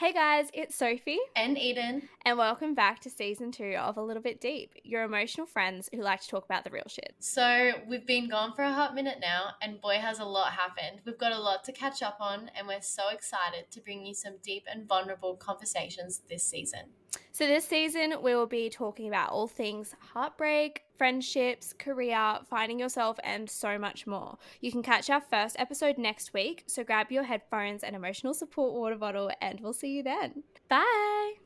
Hey guys, it's Sophie. And Eden. And welcome back to season two of A Little Bit Deep, your emotional friends who like to talk about the real shit. So, we've been gone for a hot minute now, and boy, has a lot happened. We've got a lot to catch up on, and we're so excited to bring you some deep and vulnerable conversations this season. So, this season, we will be talking about all things heartbreak, friendships, career, finding yourself, and so much more. You can catch our first episode next week, so grab your headphones and emotional support water bottle, and we'll see you then. Bye.